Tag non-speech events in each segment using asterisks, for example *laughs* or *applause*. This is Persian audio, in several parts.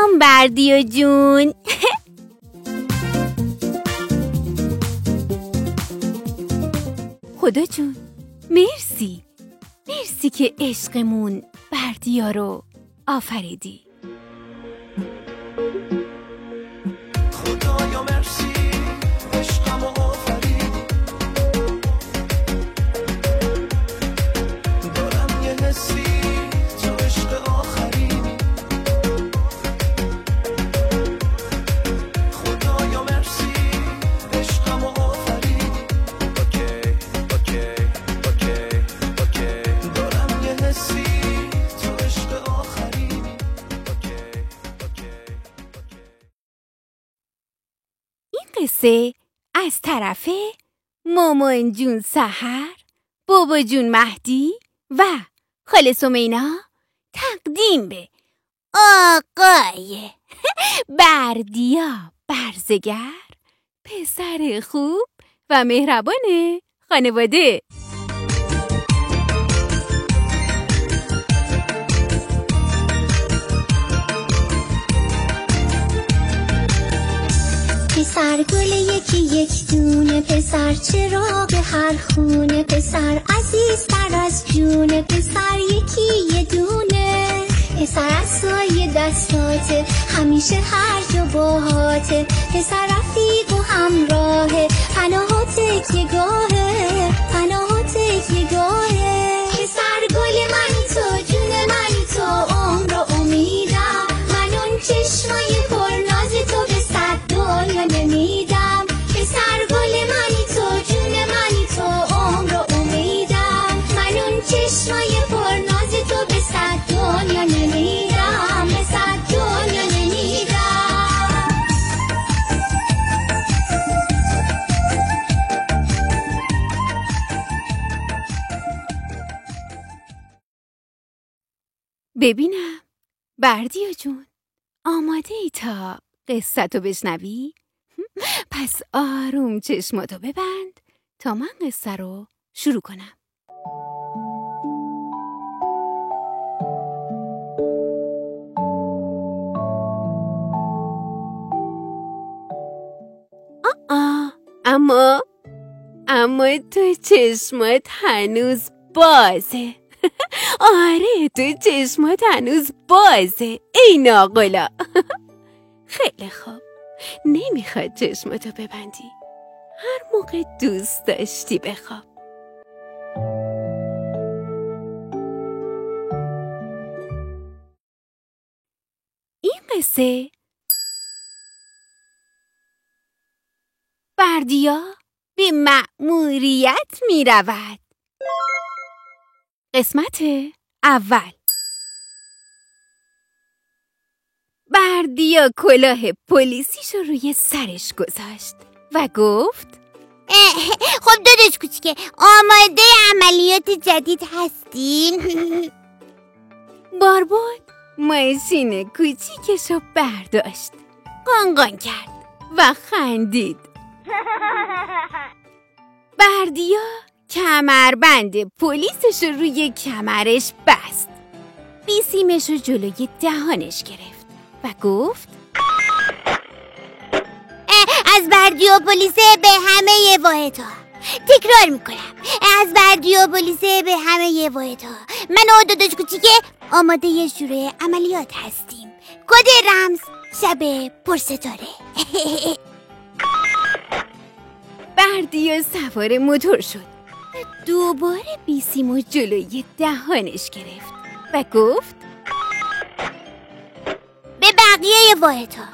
سلام بردیو جون. خدا جون مرسی. مرسی که عشقمون بردیا رو آفریدی. قصه از طرف مامان جون سحر بابا جون مهدی و خاله سمینا تقدیم به آقای *laughs* بردیا برزگر پسر خوب و مهربان خانواده. پسر گل یکی یک دونه پسر چراغ هر خونه پسر؟ عزیز تر از جونه پسر یکی یه دونه. پسر از سایه دستاته همیشه هر جا باهاته. پسر رفیق و همراهه پناهات گاهه پناهات گاهه. ببینم. بردیا جون آماده ای تا قصتو بشنوی؟ *laughs* پس آروم چشماتو ببند تا من قصه رو شروع کنم. آه اما اما تو چشمات هنوز بازه. *laughs* آره تو چشمات هنوز بازه. ای ناقلا *laughs* خیلی خوب. نمی‌خواد چشماتو ببندی. هر موقع دوست داشتی بخواب. این قصه بردیا به مأموریت می رود قسمت اول. بردیا کلاه پلیسیش رو روی سرش گذاشت و گفت خب داداش کوچیکه آماده عملیات جدید هستین باربود ماشین کوچیکش رو برداشت قانقان کرد و خندید. *laughs* بردیا کمربند. پلیسش رو روی کمرش بست. بیسیمش رو جلوی دهانش گرفت و گفت از بردیو پلیسه به همه واحدها. تکرار می‌کنم. از بردیو پلیسه به همه واحدها. من و داداش کوچیکه آماده شروع عملیات هستیم. کد رمز شب پرستاره. *laughs* بردیا سوار موتور شد. و دوباره بیسیمو جلوی دهانش گرفت و گفت به بقیه واحدها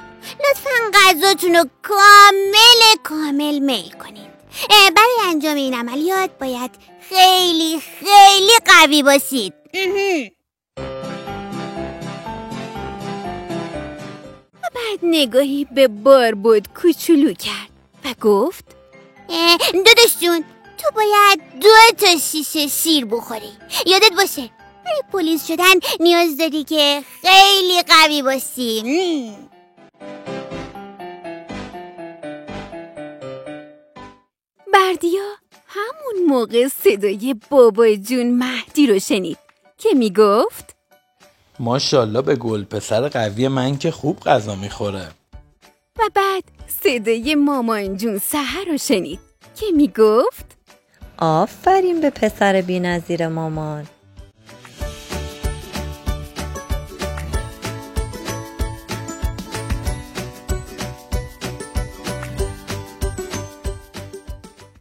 لطفا غذاتون رو کامل کامل میل کنید برای انجام این عملیات باید خیلی خیلی قوی باشید. و بعد نگاهی به باربود کوچولو کرد و گفت داداش جون تو باید دو تا شیشه شیر بخوری یادت باشه برای پلیس شدن نیاز داری که خیلی قوی باشی. بردیا همون موقع صدای بابا جون مهدی رو شنید که می‌گفت ماشاءالله به گل پسر قوی من که خوب غذا می‌خوره و بعد صدای مامان جون سهر رو شنید که می‌گفت آفرین به پسر بی مامان.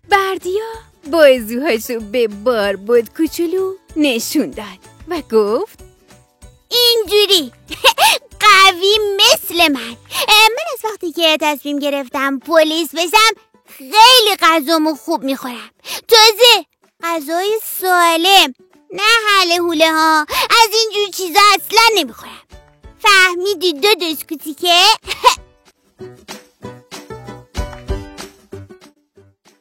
بردیا بازوهاشو به باربود کوچولو نشون داد و گفت اینجوری. *laughs* قوی مثل من. من از وقتی که تصمیم گرفتم پلیس بشم خیلی غذامو خوب می‌خورم. تازه غذای سالم نه حله حوله ها از اینجور چیزا اصلا نمی‌خورم. فهمیدی داداش کوچیکه؟ *laughs*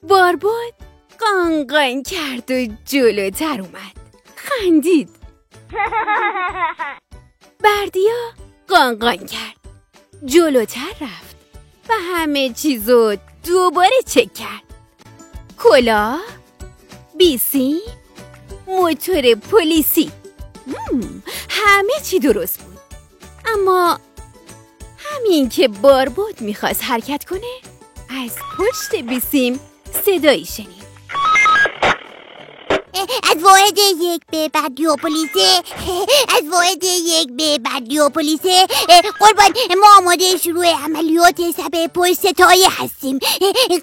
باربود قانقان کرد و جلوتر اومد. خندید. *laughs* بردیا قانقان کرد. جلوتر رفت و همه چیزو دوباره چک کرد. کلا بیسی موتور پلیسی. همه چی درست بود. اما همین که باربود می‌خواست حرکت کنه از پشت بیسیم صدایی شنید. از واحد یک به پلیسه. *laughs* از واحد یک به پلیسه. قربان ما آماده شروع عملیات سب پشت ستایه هستیم.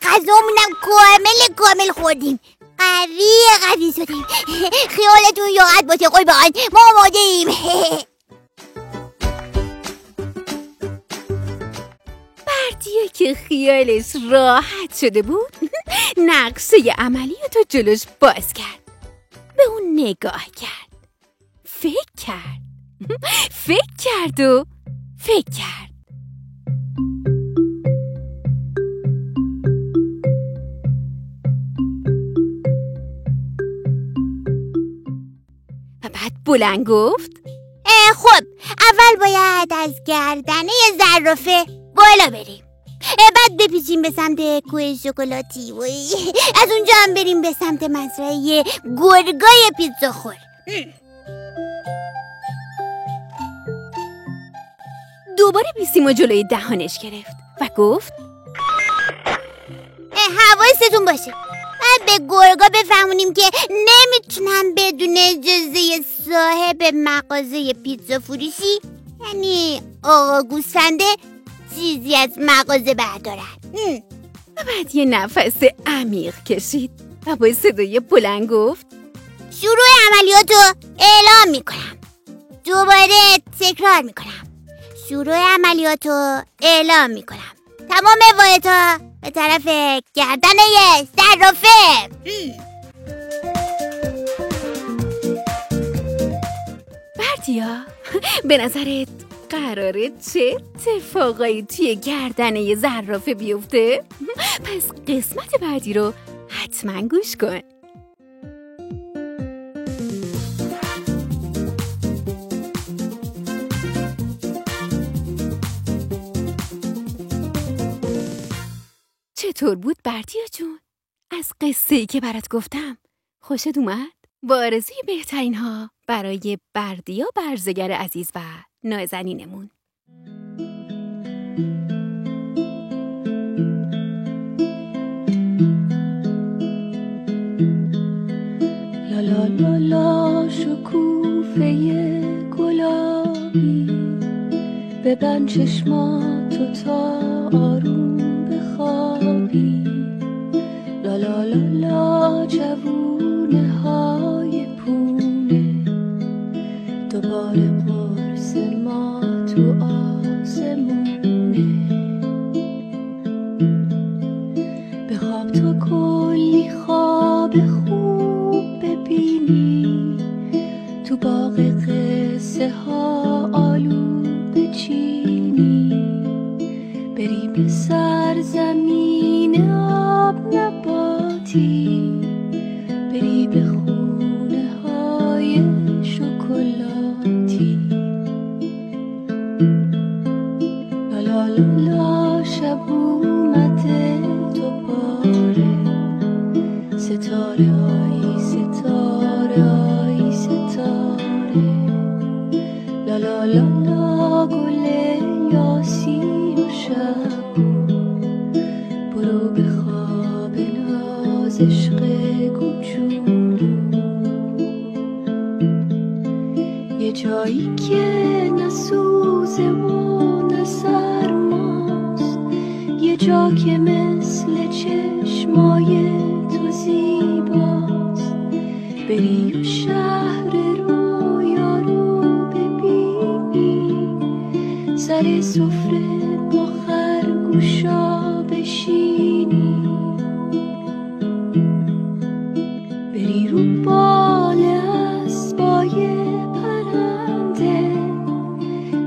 غذامونم کامل کامل خوردیم. قوی قوی شدیم. *laughs* خیالتون راحت باشه قربان. ما آماده ایم. *laughs* بردیا که خیالش راحت شده بود نقشه عملیات رو جلوش باز کرد. به اون نگاه کرد. فکر کرد. *laughs* فکر کرد و فکر کرد. و بعد بلند گفت خب اول باید از گردنه زرافه بالا بریم. بعد بپیچیم به سمت کوه شکلاتی وای. از اونجا هم بریم به سمت مزرعه گرگای پیتزا خور دوباره بیسیمو جلوی دهانش گرفت. و گفت حواستون باشه. به گرگا بفهمونیم که نمی‌تونن بدون اجازه صاحب مغازه پیتزا فروشی یعنی آقا گوسفنده چیزی از مغازه بردارن ام. و بعد یه نفس عمیق کشید و با صدای بلند گفت شروع عملیات رو اعلام می‌کنم. دوباره تکرار می‌کنم. شروع عملیات رو اعلام می‌کنم. تمام واحدها به طرف گردنه صرافه. بردیا *laughs* به نظرت قراره چه اتفاقایی توی گردنه زرافه بیفته؟ پس قسمت بعدی رو حتما گوش کن چطور بود بردیا جون؟ از قصه ای که برات گفتم خوشت اومد؟ با آرزوی بهترین ها برای بردیا برزگر عزیز و نازنینمون لا لا لا لا شکوفه گلابی. ببند چشماتو تا آروم. آسمونه بخواب تا کلی خواب خوب ببینی. تو باغ قصه ها آلو بچینی. بری به سرزمین آب نباتی. بری به بریم شهر رویا رو ببینی سر سفره با خرگوشا بشینی بری رو بال اسبای پرنده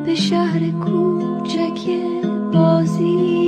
به شهر کوچک بازی